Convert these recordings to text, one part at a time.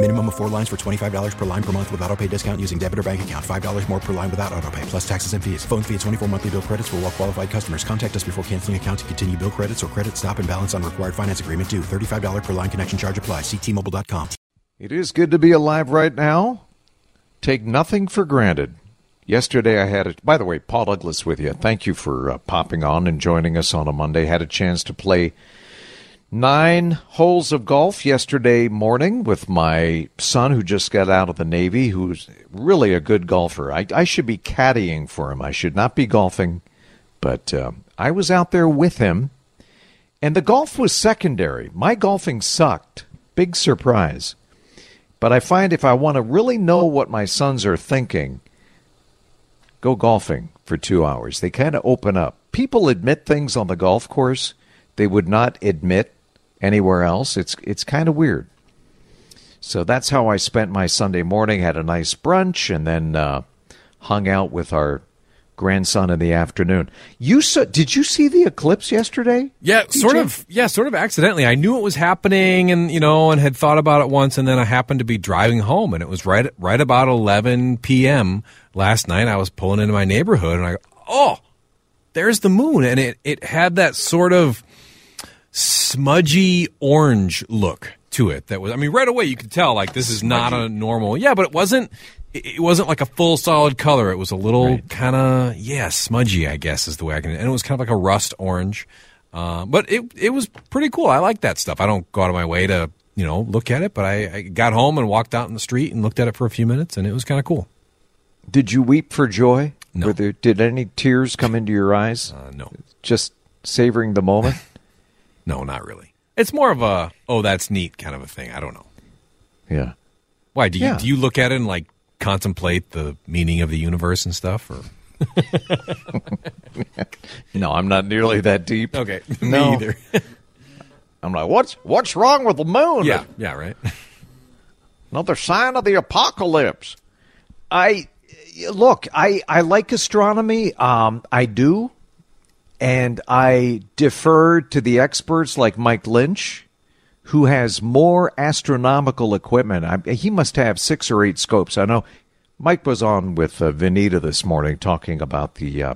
Minimum of four lines for $25 per line per month with auto pay discount using debit or bank account. $5 more per line without auto pay, plus taxes and fees. Phone fee at 24 monthly bill credits for all well qualified customers. Contact us before canceling account to continue bill credits or credit stop and balance on required finance agreement due. $35 per line connection charge apply. Ctmobile.com. It is good to be alive right now. Take nothing for granted. Yesterday I had it. By the way, Paul Douglas with you. Thank you for uh, popping on and joining us on a Monday. Had a chance to play nine holes of golf yesterday morning with my son who just got out of the Navy, who's really a good golfer. I, I should be caddying for him. I should not be golfing, but uh, I was out there with him, and the golf was secondary. My golfing sucked. Big surprise. But I find if I want to really know what my sons are thinking, go golfing for two hours. They kind of open up. People admit things on the golf course they would not admit anywhere else. It's it's kind of weird. So that's how I spent my Sunday morning. Had a nice brunch and then uh, hung out with our grandson in the afternoon. You saw? Did you see the eclipse yesterday? Yeah, DJ? sort of. Yeah, sort of accidentally. I knew it was happening, and you know, and had thought about it once, and then I happened to be driving home, and it was right right about 11 p.m. last night. I was pulling into my neighborhood, and I oh, there's the moon, and it it had that sort of smudgy orange look to it. That was, I mean, right away you could tell like this is not a normal. Yeah, but it wasn't. It wasn't like a full solid color. It was a little right. kind of yeah smudgy, I guess is the way I can. And it was kind of like a rust orange. Uh, but it it was pretty cool. I like that stuff. I don't go out of my way to you know look at it, but I, I got home and walked out in the street and looked at it for a few minutes, and it was kind of cool. Did you weep for joy? No. There, did any tears come into your eyes? Uh, no. Just savoring the moment. No, not really. It's more of a oh that's neat kind of a thing. I don't know. Yeah. Why do you Yeah. do you look at it and like contemplate the meaning of the universe and stuff or No, I'm not nearly that deep. Okay. No. Me either. I'm like, what's what's wrong with the moon? yeah, yeah, right. Another sign of the apocalypse. I look, I I like astronomy. Um, I do, and I defer to the experts like Mike Lynch, who has more astronomical equipment. I, he must have six or eight scopes. I know. Mike was on with uh, Vineeta this morning talking about the uh,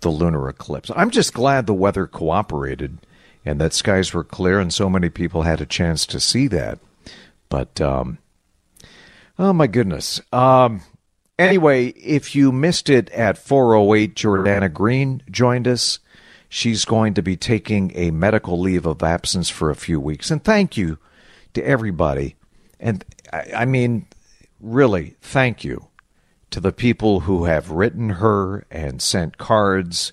the lunar eclipse. I'm just glad the weather cooperated and that skies were clear and so many people had a chance to see that. But um, Oh my goodness. Um, anyway, if you missed it at 408, Jordana Green joined us. She's going to be taking a medical leave of absence for a few weeks. And thank you to everybody. And I, mean, really, thank you to the people who have written her and sent cards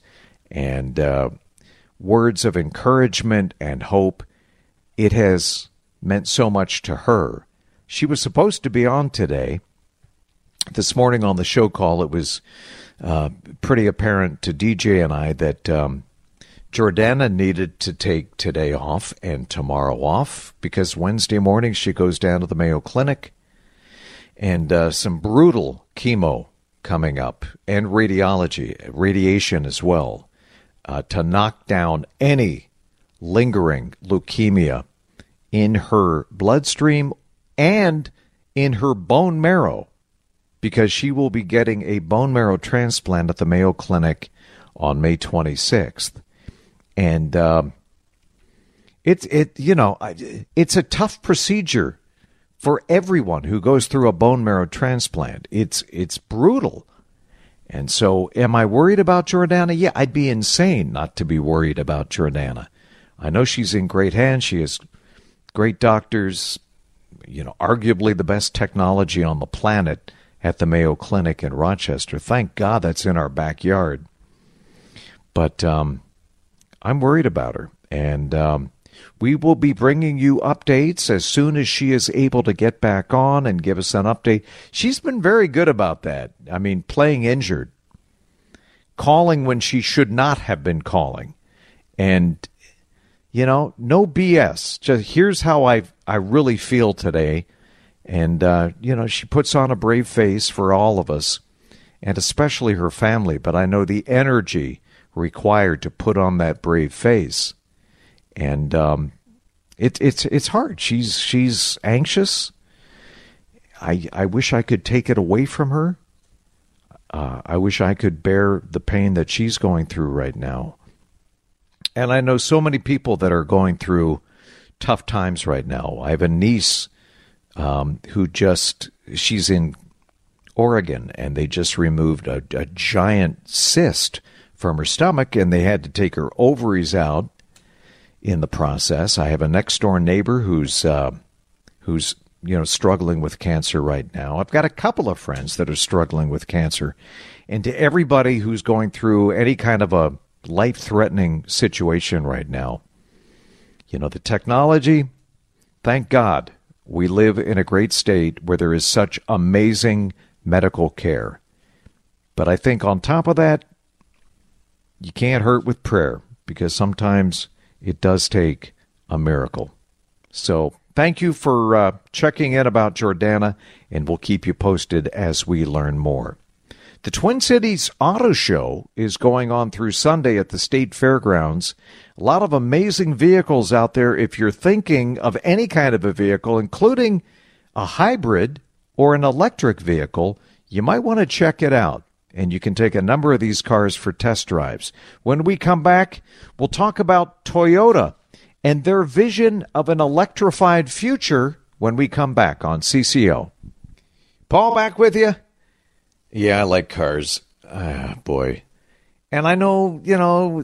and uh, words of encouragement and hope. It has meant so much to her. She was supposed to be on today. This morning on the show call, it was uh, pretty apparent to DJ and I that um, Jordana needed to take today off and tomorrow off because Wednesday morning she goes down to the Mayo Clinic and uh, some brutal chemo coming up and radiology, radiation as well, uh, to knock down any lingering leukemia in her bloodstream and in her bone marrow because she will be getting a bone marrow transplant at the Mayo Clinic on May 26th. And um, it's it you know it's a tough procedure for everyone who goes through a bone marrow transplant. It's it's brutal, And so, am I worried about Jordana? Yeah, I'd be insane not to be worried about Jordana. I know she's in great hands. She has great doctors, you know, arguably the best technology on the planet at the Mayo Clinic in Rochester. Thank God that's in our backyard. But um, I'm worried about her. And um, we will be bringing you updates as soon as she is able to get back on and give us an update. She's been very good about that. I mean, playing injured, calling when she should not have been calling. And, you know, no BS. Just here's how I, I really feel today. And, uh, you know, she puts on a brave face for all of us, and especially her family. But I know the energy required to put on that brave face and um, it, it's it's hard. She's she's anxious. I I wish I could take it away from her. Uh, I wish I could bear the pain that she's going through right now. And I know so many people that are going through tough times right now. I have a niece um, who just she's in Oregon, and they just removed a, a giant cyst from her stomach, and they had to take her ovaries out in the process. I have a next door neighbor who's uh, who's you know struggling with cancer right now. I've got a couple of friends that are struggling with cancer, and to everybody who's going through any kind of a life threatening situation right now, you know the technology. Thank God we live in a great state where there is such amazing medical care. But I think on top of that, you can't hurt with prayer because sometimes it does take a miracle. So thank you for uh, checking in about Jordana, and we'll keep you posted as we learn more. The Twin Cities Auto Show is going on through Sunday at the State Fairgrounds. A lot of amazing vehicles out there if you're thinking of any kind of a vehicle, including a hybrid or an electric vehicle. You might want to check it out and you can take a number of these cars for test drives. When we come back, we'll talk about Toyota and their vision of an electrified future when we come back on CCO. Paul, back with you? Yeah, I like cars. Ah, boy. And I know, you know,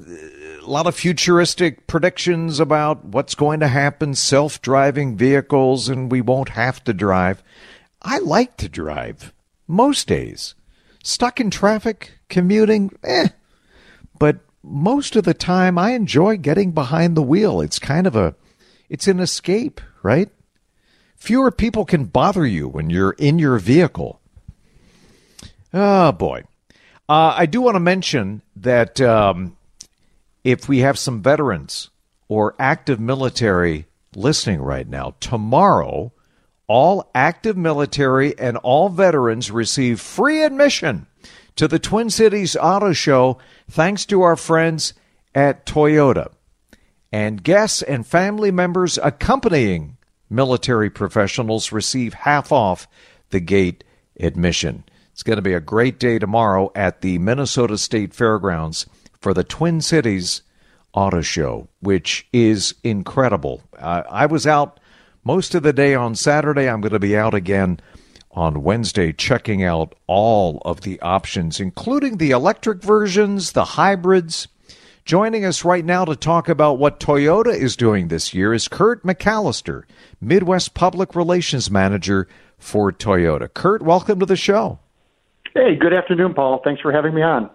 a lot of futuristic predictions about what's going to happen, self driving vehicles, and we won't have to drive. I like to drive most days. Stuck in traffic, commuting, eh. But most of the time, I enjoy getting behind the wheel. It's kind of a, it's an escape, right? Fewer people can bother you when you're in your vehicle. Oh, boy. Uh, I do want to mention that um, if we have some veterans or active military listening right now, tomorrow all active military and all veterans receive free admission to the Twin Cities Auto Show thanks to our friends at Toyota. And guests and family members accompanying military professionals receive half off the gate admission. It's going to be a great day tomorrow at the Minnesota State Fairgrounds for the Twin Cities Auto Show, which is incredible. Uh, I was out most of the day on Saturday. I'm going to be out again on Wednesday checking out all of the options, including the electric versions, the hybrids. Joining us right now to talk about what Toyota is doing this year is Kurt McAllister, Midwest Public Relations Manager for Toyota. Kurt, welcome to the show. Hey, good afternoon, Paul. Thanks for having me on.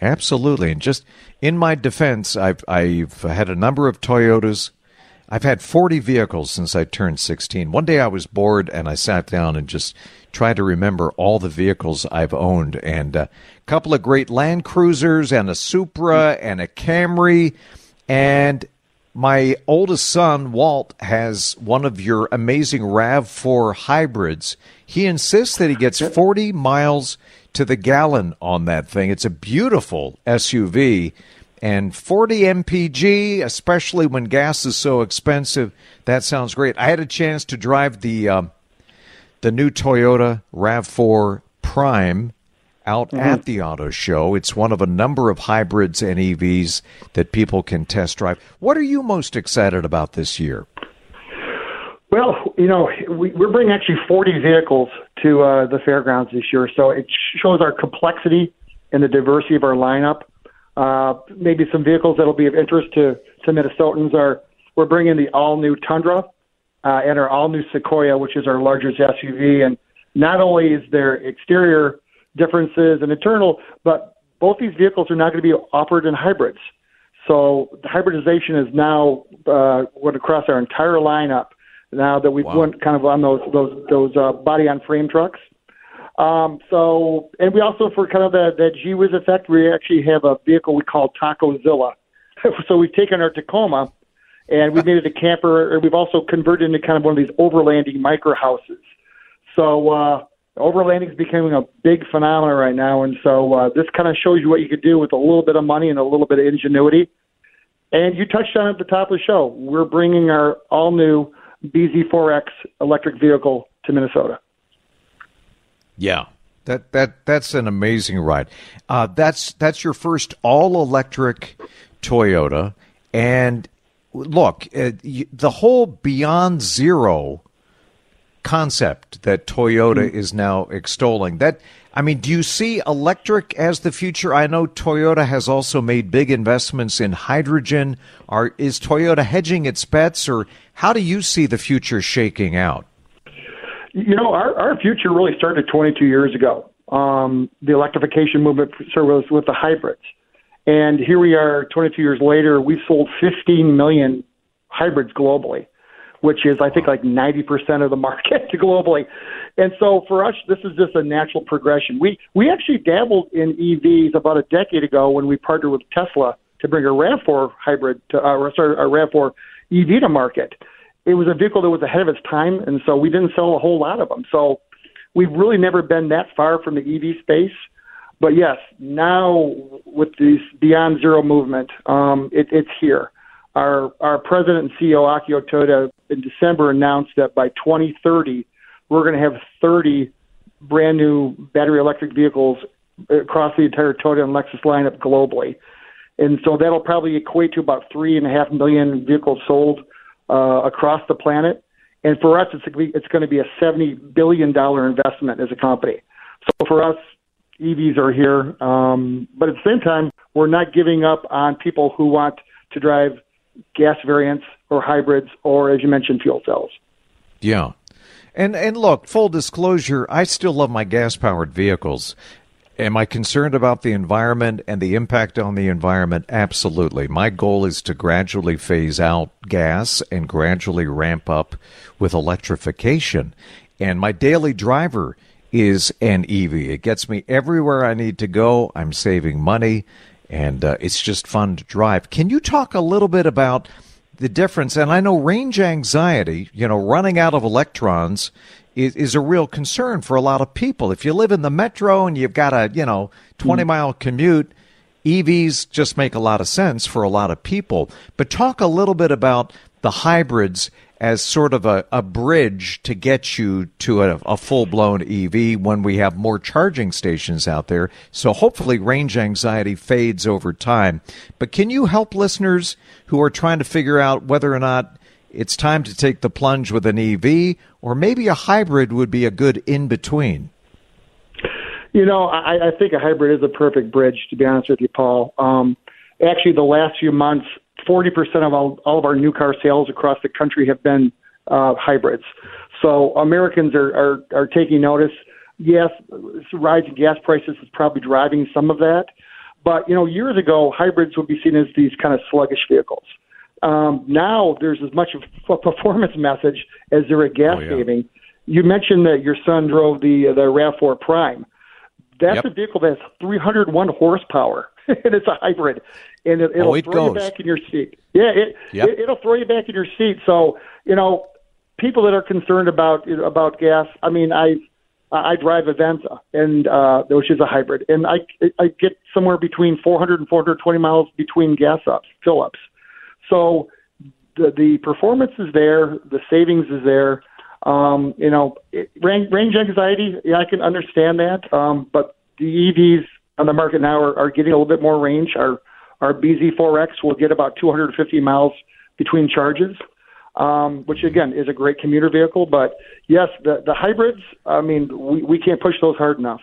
Absolutely. And just in my defense, I've, I've had a number of Toyotas I've had 40 vehicles since I turned 16. One day I was bored and I sat down and just tried to remember all the vehicles I've owned. And a couple of great Land Cruisers and a Supra and a Camry. And my oldest son, Walt, has one of your amazing RAV4 hybrids. He insists that he gets 40 miles to the gallon on that thing. It's a beautiful SUV and 40 mpg, especially when gas is so expensive. That sounds great. I had a chance to drive the uh, the new Toyota Rav4 Prime out mm-hmm. at the auto show. It's one of a number of hybrids and EVs that people can test drive. What are you most excited about this year? Well, you know, we, we're bringing actually 40 vehicles to uh, the fairgrounds this year, so it shows our complexity and the diversity of our lineup. Uh, maybe some vehicles that'll be of interest to, to Minnesotans are we're bringing the all new Tundra uh, and our all new Sequoia, which is our largest SUV. And not only is there exterior differences and internal, but both these vehicles are now going to be offered in hybrids. So the hybridization is now uh, went across our entire lineup. Now that we've wow. went kind of on those those those uh, body on frame trucks. Um, so, and we also for kind of that that G Wiz effect, we actually have a vehicle we call Tacozilla. so we've taken our Tacoma and we made it a camper. We've also converted into kind of one of these overlanding micro houses. So uh, overlanding is becoming a big phenomenon right now, and so uh, this kind of shows you what you could do with a little bit of money and a little bit of ingenuity. And you touched on it at the top of the show. We're bringing our all new BZ4X electric vehicle to Minnesota. Yeah, that that that's an amazing ride. Uh, that's that's your first all electric Toyota, and look, uh, the whole Beyond Zero concept that Toyota mm. is now extolling. That I mean, do you see electric as the future? I know Toyota has also made big investments in hydrogen. Are is Toyota hedging its bets, or how do you see the future shaking out? You know, our our future really started 22 years ago. Um, the electrification movement was with the hybrids. And here we are 22 years later, we've sold 15 million hybrids globally which is I think like 90% of the market globally. And so for us, this is just a natural progression. We we actually dabbled in EVs about a decade ago when we partnered with Tesla to bring a Rav4 hybrid to uh, sorry, a Rav4 EV to market. It was a vehicle that was ahead of its time, and so we didn't sell a whole lot of them. So we've really never been that far from the EV space. But yes, now with this Beyond Zero movement, um, it, it's here. Our our president and CEO Akio Toyoda in December announced that by 2030 we're going to have 30 brand new battery electric vehicles across the entire Toyota and Lexus lineup globally, and so that'll probably equate to about three and a half million vehicles sold uh, across the planet. And for us, it's it's going to be a 70 billion dollar investment as a company. So for us, EVs are here, um, but at the same time, we're not giving up on people who want to drive gas variants or hybrids or, as you mentioned, fuel cells. Yeah. And and look, full disclosure, I still love my gas powered vehicles. Am I concerned about the environment and the impact on the environment? Absolutely. My goal is to gradually phase out gas and gradually ramp up with electrification. And my daily driver is an EV. It gets me everywhere I need to go. I'm saving money and uh, it's just fun to drive. Can you talk a little bit about the difference? And I know range anxiety, you know, running out of electrons is, is a real concern for a lot of people. If you live in the metro and you've got a, you know, 20 mm. mile commute, EVs just make a lot of sense for a lot of people. But talk a little bit about the hybrids as sort of a, a bridge to get you to a, a full blown EV when we have more charging stations out there. So hopefully range anxiety fades over time. But can you help listeners who are trying to figure out whether or not it's time to take the plunge with an EV or maybe a hybrid would be a good in between? You know, I, I think a hybrid is a perfect bridge, to be honest with you, Paul. Um, actually, the last few months, 40% of all, all of our new car sales across the country have been uh, hybrids. So Americans are, are, are taking notice. Yes, rising gas prices is probably driving some of that. But, you know, years ago, hybrids would be seen as these kind of sluggish vehicles. Um, now there's as much of a performance message as there a gas oh, yeah. saving. You mentioned that your son drove the the Rav4 Prime. That's yep. a vehicle that has 301 horsepower, and it's a hybrid and it, will oh, it throw goes. you back in your seat. Yeah, it, yep. it it'll throw you back in your seat. So you know, people that are concerned about you know, about gas. I mean, I I drive a Venza, and uh, which is a hybrid, and I I get somewhere between 400 and 420 miles between gas ups, fill ups. So the the performance is there, the savings is there. Um, you know, it, range, range anxiety, yeah, I can understand that. Um, but the EVs on the market now are, are getting a little bit more range. Our our BZ4X will get about 250 miles between charges. um, which again is a great commuter vehicle. But yes, the the hybrids. I mean, we we can't push those hard enough.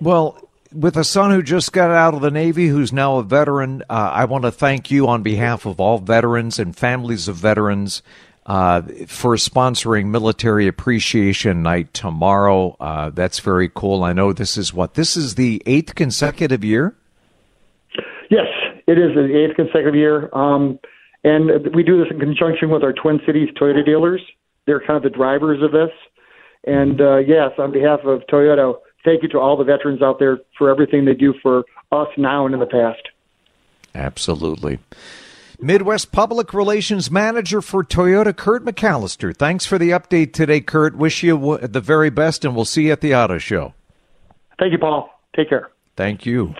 Well, with a son who just got out of the Navy, who's now a veteran, uh, I want to thank you on behalf of all veterans and families of veterans uh, for sponsoring Military Appreciation Night tomorrow. Uh, that's very cool. I know this is what this is the eighth consecutive year. Yes, it is the eighth consecutive year, um, and we do this in conjunction with our Twin Cities Toyota dealers. They're kind of the drivers of this, and uh, yes, on behalf of Toyota thank you to all the veterans out there for everything they do for us now and in the past. Absolutely. Midwest Public Relations Manager for Toyota, Kurt McAllister. Thanks for the update today, Kurt. Wish you the very best, and we'll see you at the auto show. Thank you, Paul. Take care. Thank you.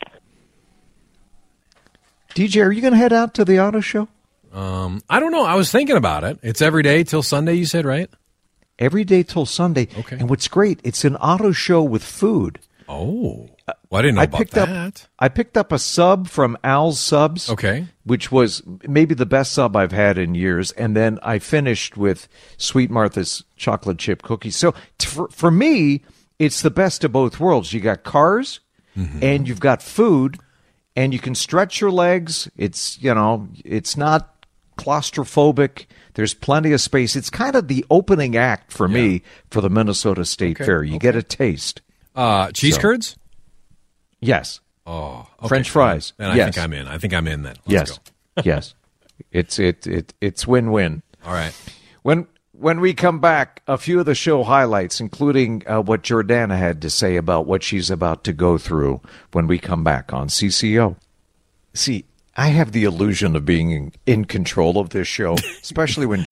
DJ, are you going to head out to the auto show? Um, I don't know. I was thinking about it. It's every day till Sunday, you said, right? Every day till Sunday. Okay. And what's great, it's an auto show with food. Oh, well, I didn't know I about picked that. up I picked up a sub from Al's Subs. Okay. Which was maybe the best sub I've had in years, and then I finished with Sweet Martha's chocolate chip cookies. So t- for, for me, it's the best of both worlds. You got cars, Mm-hmm. and you've got food, and you can stretch your legs. It's you know, it's not claustrophobic. There's plenty of space. It's kind of the opening act for me for the Minnesota State Okay, Fair. You get a taste. Uh, cheese So- curds? Yes. Oh, okay. French fries. Then I yes. think I'm in. I think I'm in then. Let's yes. go. yes. It's it it it's win win. All right. When when we come back, a few of the show highlights, including uh, what Jordana had to say about what she's about to go through when we come back on CCO. See, I have the illusion of being in, control of this show, especially when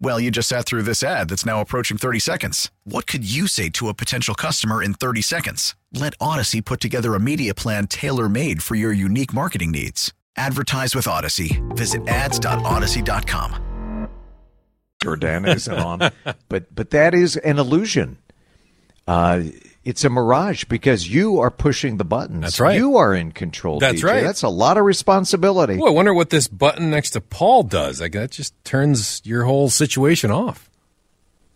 Well, you just sat through this ad that's now approaching 30 seconds. What could you say to a potential customer in 30 seconds? Let Odyssey put together a media plan tailor made for your unique marketing needs. Advertise with Odyssey. Visit ads.odyssey.com. Jordan isn't on, but but that is an illusion. Uh, it's a mirage because you are pushing the buttons. That's right. You are in control. That's DJ. right. That's a lot of responsibility. Well, I wonder what this button next to Paul does. Like that just turns your whole situation off.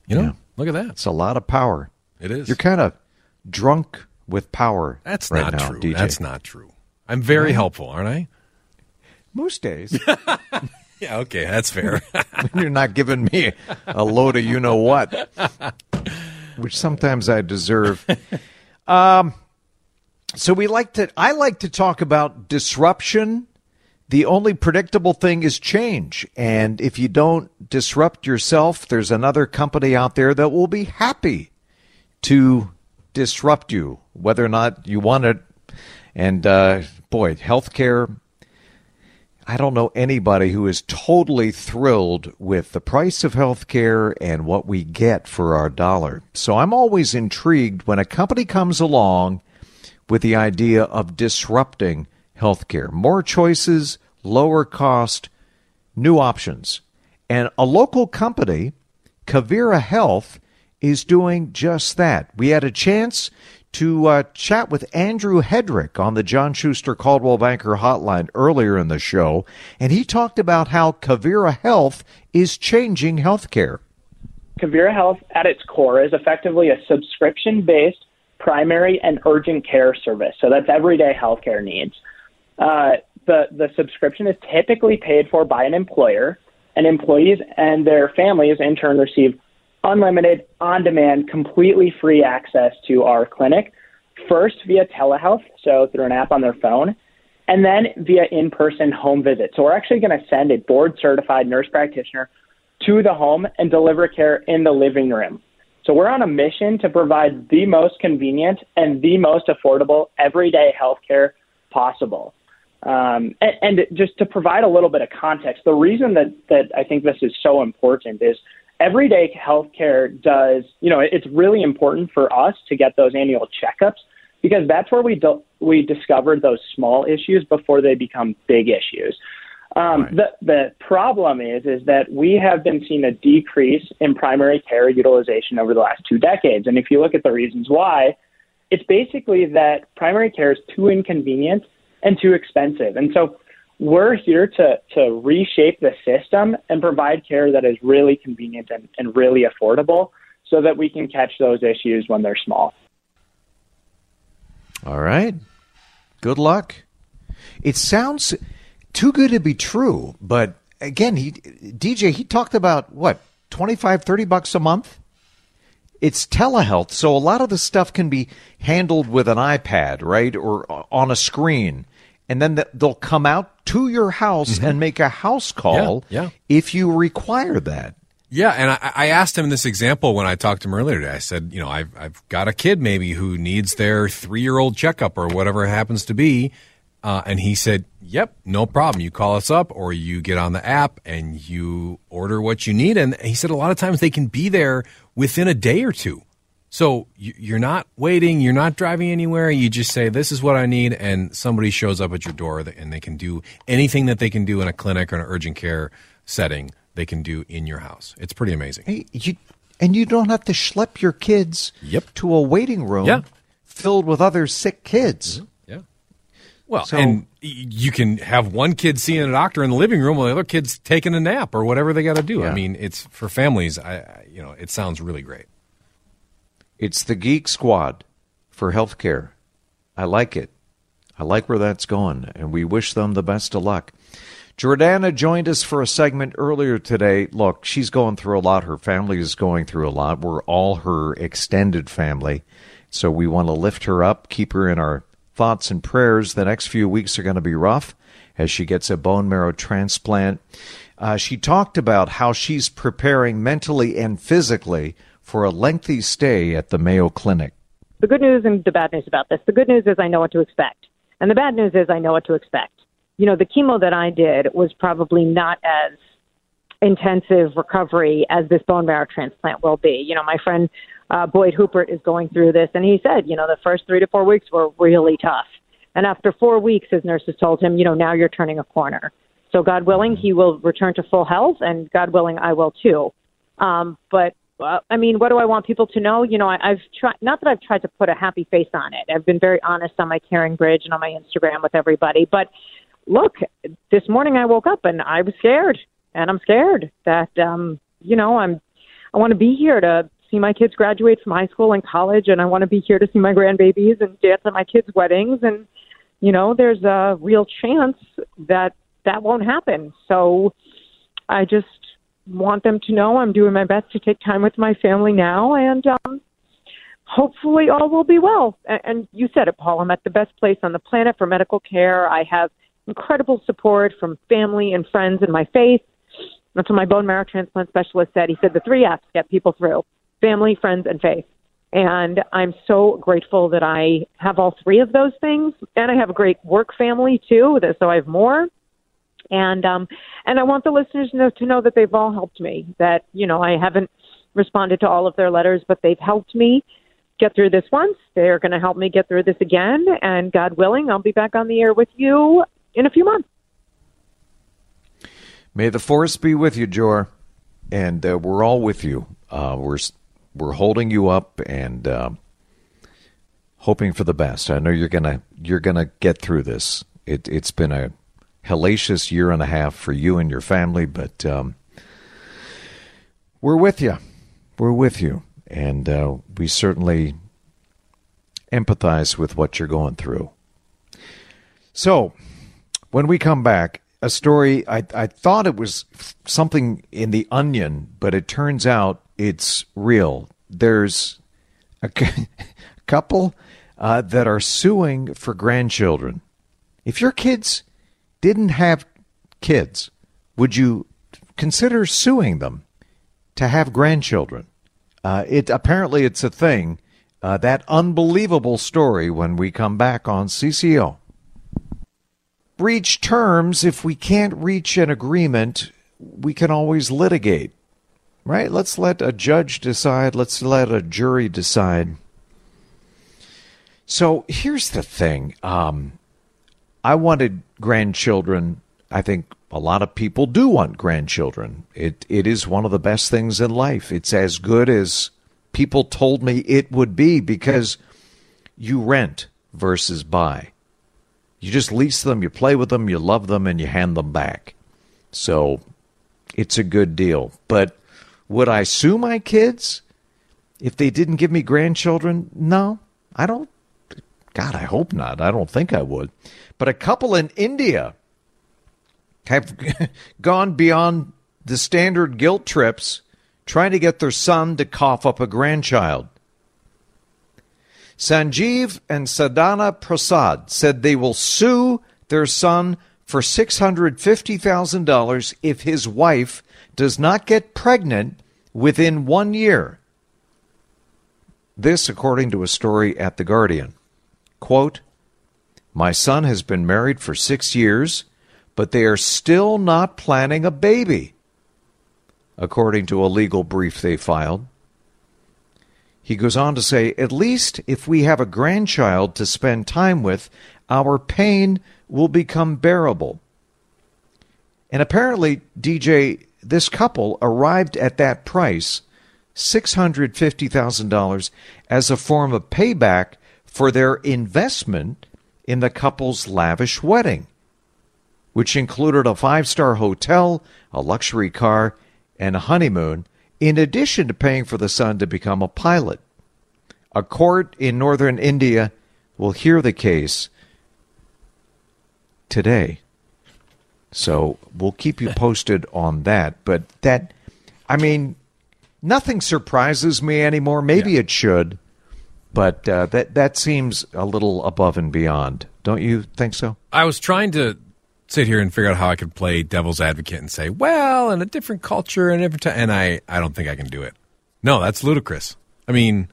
You know, Yeah. look at that. It's a lot of power. It is. You're kind of drunk with power. That's right not now, true. DJ. That's not true. I'm very helpful, aren't I? Most days Yeah. Okay, that's fair. you're not giving me a load of you know what, which sometimes I deserve. Um, so we like to. I like to talk about disruption. The only predictable thing is change, and if you don't disrupt yourself, there's another company out there that will be happy to disrupt you, whether or not you want it. And uh, boy, healthcare. I don't know anybody who is totally thrilled with the price of healthcare and what we get for our dollar. So I'm always intrigued when a company comes along with the idea of disrupting healthcare. More choices, lower cost, new options. And a local company, Kavira Health, is doing just that. We had a chance to uh, chat with Andrew Hedrick on the John Schuster Coldwell Banker Hotline earlier in the show, and he talked about how Kavira Health is changing healthcare. Kavira Health, at its core, is effectively a subscription based primary and urgent care service. So that's everyday healthcare needs. Uh, the, the subscription is typically paid for by an employer, and employees and their families in turn receive unlimited, on demand, completely free access to our clinic, first via telehealth, so through an app on their phone, and then via in person home visit. So we're actually going to send a board certified nurse practitioner to the home and deliver care in the living room. So we're on a mission to provide the most convenient and the most affordable everyday health care possible. Um, and, and just to provide a little bit of context, the reason that, that I think this is so important is everyday healthcare does, you know, it's really important for us to get those annual checkups because that's where we do, we discovered those small issues before they become big issues. Um, right. The the problem is is that we have been seeing a decrease in primary care utilization over the last two decades, and if you look at the reasons why, it's basically that primary care is too inconvenient and too expensive, and so we're here to to reshape the system and provide care that is really convenient and, and really affordable, so that we can catch those issues when they're small. All right, good luck. It sounds too good to be true. But again, he DJ he talked about what 25 30 bucks a month. It's telehealth, so a lot of the stuff can be handled with an iPad, right, or uh, on a screen, and then they'll come out to your house mm-hmm. and make a house call yeah, yeah. if you require that. Yeah, and I, I, asked him this example when I talked to him earlier today. I said, you know, I've, I've got a kid maybe who needs their three year old checkup or whatever it happens to be, uh, and he said, "Yep, no problem. You call us up, or you get on the app and you order what you need." And he said a lot of times they can be there within a day or two. So you're not waiting, you're not driving anywhere. You just say, "This is what I need," and somebody shows up at your door, and they can do anything that they can do in a clinic or an urgent care setting. They can do in your house. It's pretty amazing. Hey, you, and you don't have to schlep your kids yep. to a waiting room yeah. filled with other sick kids. Mm-hmm. Well, so, and you can have one kid seeing a doctor in the living room while the other kid's taking a nap or whatever they got to do. Yeah. I mean, it's for families. I, you know, it sounds really great. It's the Geek Squad for healthcare. I like it. I like where that's going, and we wish them the best of luck. Jordana joined us for a segment earlier today. Look, she's going through a lot. Her family is going through a lot. We're all her extended family. So we want to lift her up, keep her in our thoughts and prayers. The next few weeks are going to be rough as she gets a bone marrow transplant. Uh, she talked about how she's preparing mentally and physically for a lengthy stay at the Mayo Clinic. The good news and the bad news about this. The good news is I know what to expect. And the bad news is I know what to expect. You know, the chemo that I did was probably not as intensive recovery as this bone marrow transplant will be. You know, my friend uh, Boyd Huppert is going through this, and he said, you know, the first three to four weeks were really tough. And after four weeks, his nurses told him, you know, now you're turning a corner. So, God willing, he will return to full health, and God willing, I will too. Um, but uh, I mean, what do I want people to know? You know, I, I've tried, not that I've tried to put a happy face on it. I've been very honest on my Caring Bridge and on my Instagram with everybody. But look, this morning I woke up and I was scared, and I'm scared that, um, you know, I'm, I want to be here to see my kids graduate from high school and college, and I want to be here to see my grandbabies and dance at my kids' weddings. And you know, there's a real chance that that won't happen. So I just want them to know I'm doing my best to take time with my family now, and um, hopefully all will be well. And, and you said it, Paul. I'm at the best place on the planet for medical care. I have incredible support from family and friends in my faith. That's what my bone marrow transplant specialist said. He said the three F's get people through family, friends, and faith. And I'm so grateful that I have all three of those things. And I have a great work family too, that so I have more. And um and I want the listeners to know, to know that they've all helped me. That, you know, I haven't responded to all of their letters, but they've helped me get through this once. They're going to help me get through this again. And God willing, I'll be back on the air with you in a few months. May the force be with you, Jor. And uh, we're all with you. Uh, we're we're holding you up, and uh, hoping for the best. I know you're gonna you're gonna get through this. It, it's been a hellacious year and a half for you and your family, but um, we're with you. We're with you, and uh, we certainly empathize with what you're going through. So, when we come back, a story I, I thought it was something in the onion, but it turns out it's real. There's a couple uh, that are suing for grandchildren. If your kids didn't have kids, would you consider suing them to have grandchildren? Uh, it apparently it's a thing. Uh, that unbelievable story when we come back on CCO. Reach terms. If we can't reach an agreement, we can always litigate, right? Let's let a judge decide. Let's let a jury decide. So here's the thing. Um, I wanted grandchildren. I think a lot of people do want grandchildren. It it is one of the best things in life. It's as good as people told me it would be because you rent versus buy. You just lease them, you play with them, you love them, and you hand them back. So it's a good deal. But would I sue my kids if they didn't give me grandchildren? No, I don't. God, I hope not. I don't think I would. But a couple in India have gone beyond the standard guilt trips trying to get their son to cough up a grandchild. Sanjeev and Sadhana Prasad said they will sue their son for $650,000 if his wife does not get pregnant within one year. This, according to a story at The Guardian. Quote, My son has been married for six years, but they are still not planning a baby, according to a legal brief they filed. He goes on to say, At least if we have a grandchild to spend time with, our pain will become bearable. And apparently, DJ, this couple arrived at that price, $650,000, as a form of payback for their investment in the couple's lavish wedding, which included a five star hotel, a luxury car, and a honeymoon, in addition to paying for the son to become a pilot. A court in northern India will hear the case today. So we'll keep you posted on that. But that, I mean, nothing surprises me anymore. Maybe yeah. it should, but uh, that that seems a little above and beyond. Don't you think so? I was trying to sit here and figure out how I could play devil's advocate and say, well, in a different culture and every time, and I, I don't think I can do it. No, that's ludicrous. I mean,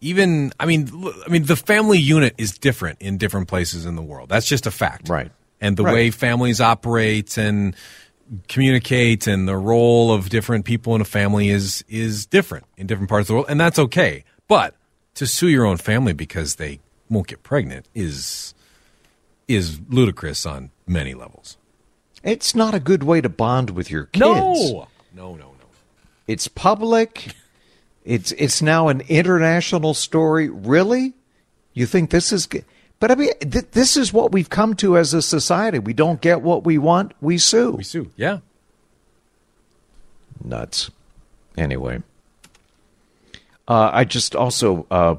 even I mean, I mean, the family unit is different in different places in the world. That's just a fact, right? And the right. way families operate and communicate and the role of different people in a family is is different in different parts of the world, and that's okay. But to sue your own family because they won't get pregnant is is ludicrous on many levels. It's not a good way to bond with your kids. No, no, no, no. It's public. It's it's now an international story. Really? You think this is? Good? But I mean, th- this is what we've come to as a society. We don't get what we want, we sue. We sue. Yeah. Nuts. Anyway, uh, I just also uh,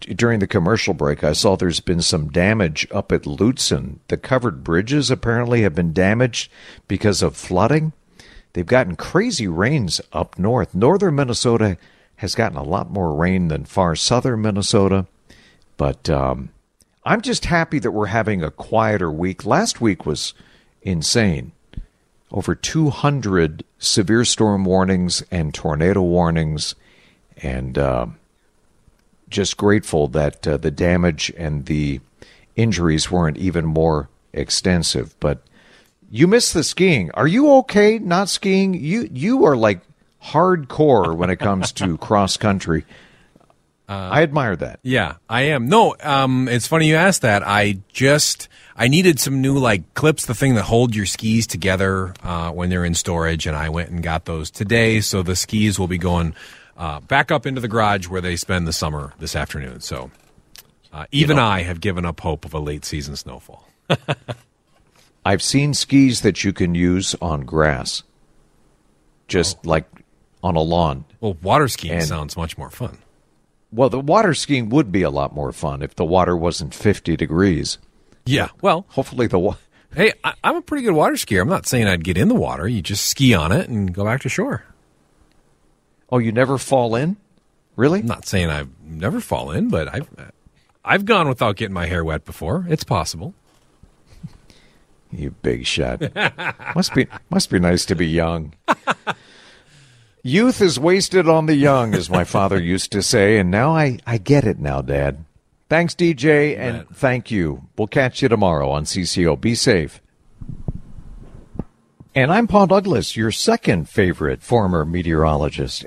during the commercial break, I saw there's been some damage up at Lutzen. The covered bridges apparently have been damaged because of flooding. They've gotten crazy rains up north. Northern Minnesota has gotten a lot more rain than far southern Minnesota. But um, I'm just happy that we're having a quieter week. Last week was insane. Over 200 severe storm warnings and tornado warnings. And uh, just grateful that uh, the damage and the injuries weren't even more extensive. But you missed the skiing. Are you okay not skiing? You you are like hardcore when it comes to cross country. Uh, I admire that. Yeah, I am. No, um, it's funny you asked that. I just I needed some new like clips, the thing that hold your skis together uh, when they're in storage, and I went and got those today. So the skis will be going uh, back up into the garage where they spend the summer this afternoon. So Uh, even I have given up hope of a late season snowfall. I've seen skis that you can use on grass, just like on a lawn. Well, water skiing And- sounds much more fun. Well, the water skiing would be a lot more fun if the water wasn't 50 degrees. Yeah. Well, Hopefully, the wa- hey, I, I'm a pretty good water skier. I'm not saying I'd get in the water. You just ski on it and go back to shore. Oh, you never fall in, really? I'm not saying I've never fallen in, but I've I've gone without getting my hair wet before. It's possible. You big shot. must be must be nice to be young. Youth is wasted on the young, as my father used to say, and now I, I get it now, Dad. Thanks, DJ, and thank you. We'll catch you tomorrow on CCO. Be safe. And I'm Paul Douglas, your second favorite former meteorologist.